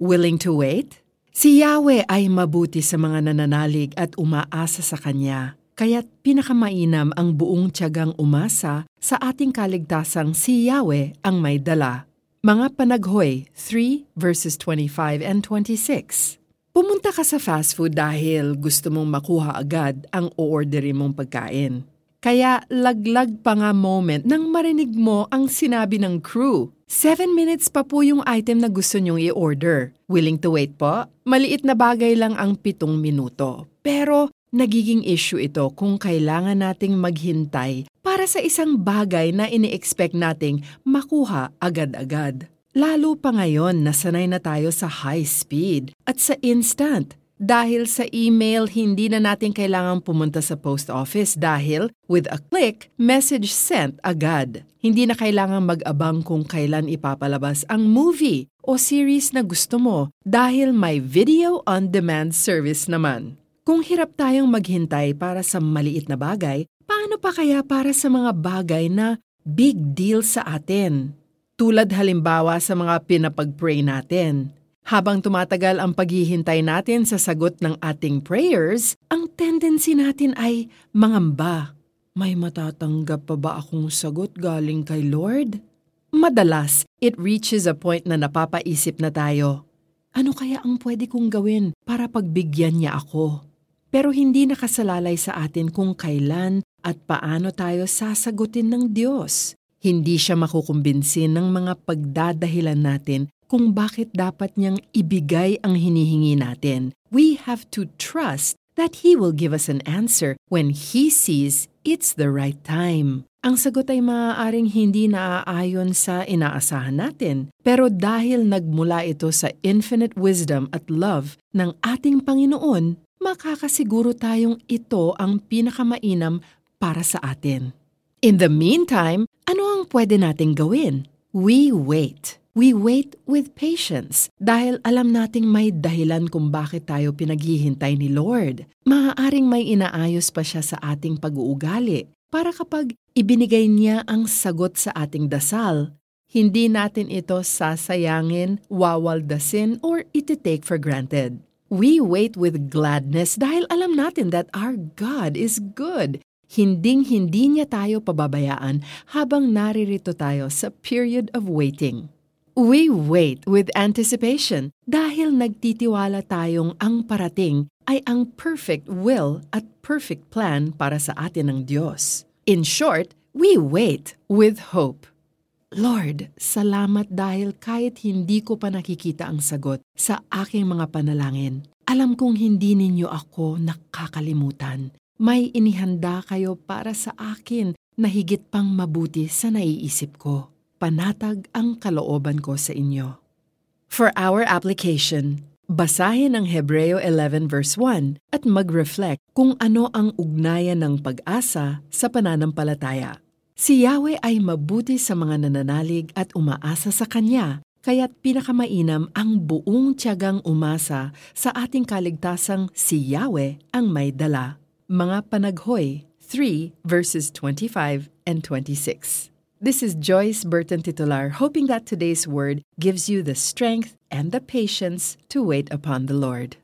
Willing to wait? Si Yahweh ay mabuti sa mga nananalig at umaasa sa Kanya. Kaya't pinakamainam ang buong tiyagang umasa sa ating kaligtasang si Yahweh ang may dala. Mga Panaghoy 3 verses 25 and 26 Pumunta ka sa fast food dahil gusto mong makuha agad ang o-orderin mong pagkain. Kaya laglag pa nga moment nang marinig mo ang sinabi ng crew. Seven minutes pa po yung item na gusto nyong i-order. Willing to wait po? Maliit na bagay lang ang pitong minuto. Pero nagiging issue ito kung kailangan nating maghintay para sa isang bagay na ini-expect nating makuha agad-agad. Lalo pa ngayon na sanay na tayo sa high speed at sa instant. Dahil sa email, hindi na natin kailangan pumunta sa post office dahil with a click, message sent agad. Hindi na kailangan mag-abang kung kailan ipapalabas ang movie o series na gusto mo dahil may video on demand service naman. Kung hirap tayong maghintay para sa maliit na bagay, paano pa kaya para sa mga bagay na big deal sa atin? Tulad halimbawa sa mga pinapag-pray natin. Habang tumatagal ang paghihintay natin sa sagot ng ating prayers, ang tendency natin ay mangamba. May matatanggap pa ba akong sagot galing kay Lord? Madalas, it reaches a point na napapaisip na tayo, ano kaya ang pwede kong gawin para pagbigyan niya ako? Pero hindi nakasalalay sa atin kung kailan at paano tayo sasagutin ng Diyos. Hindi siya makukumbinsin ng mga pagdadahilan natin kung bakit dapat niyang ibigay ang hinihingi natin. We have to trust that He will give us an answer when He sees it's the right time. Ang sagot ay maaaring hindi naaayon sa inaasahan natin, pero dahil nagmula ito sa infinite wisdom at love ng ating Panginoon, makakasiguro tayong ito ang pinakamainam para sa atin. In the meantime, ano ang pwede nating gawin? We wait. We wait with patience dahil alam nating may dahilan kung bakit tayo pinaghihintay ni Lord. Maaaring may inaayos pa siya sa ating pag-uugali para kapag ibinigay niya ang sagot sa ating dasal, hindi natin ito sasayangin, wawaldasin, or iti-take for granted. We wait with gladness dahil alam natin that our God is good hinding-hindi niya tayo pababayaan habang naririto tayo sa period of waiting. We wait with anticipation dahil nagtitiwala tayong ang parating ay ang perfect will at perfect plan para sa atin ng Diyos. In short, we wait with hope. Lord, salamat dahil kahit hindi ko pa nakikita ang sagot sa aking mga panalangin, alam kong hindi ninyo ako nakakalimutan may inihanda kayo para sa akin na higit pang mabuti sa naiisip ko. Panatag ang kalooban ko sa inyo. For our application, basahin ang Hebreo 11 verse 1 at mag-reflect kung ano ang ugnayan ng pag-asa sa pananampalataya. Si Yahweh ay mabuti sa mga nananalig at umaasa sa Kanya, kaya't pinakamainam ang buong tiyagang umasa sa ating kaligtasang si Yahweh ang may dala. Mga Panaghoy 3 verses 25 and 26. This is Joyce Burton Titular, hoping that today's word gives you the strength and the patience to wait upon the Lord.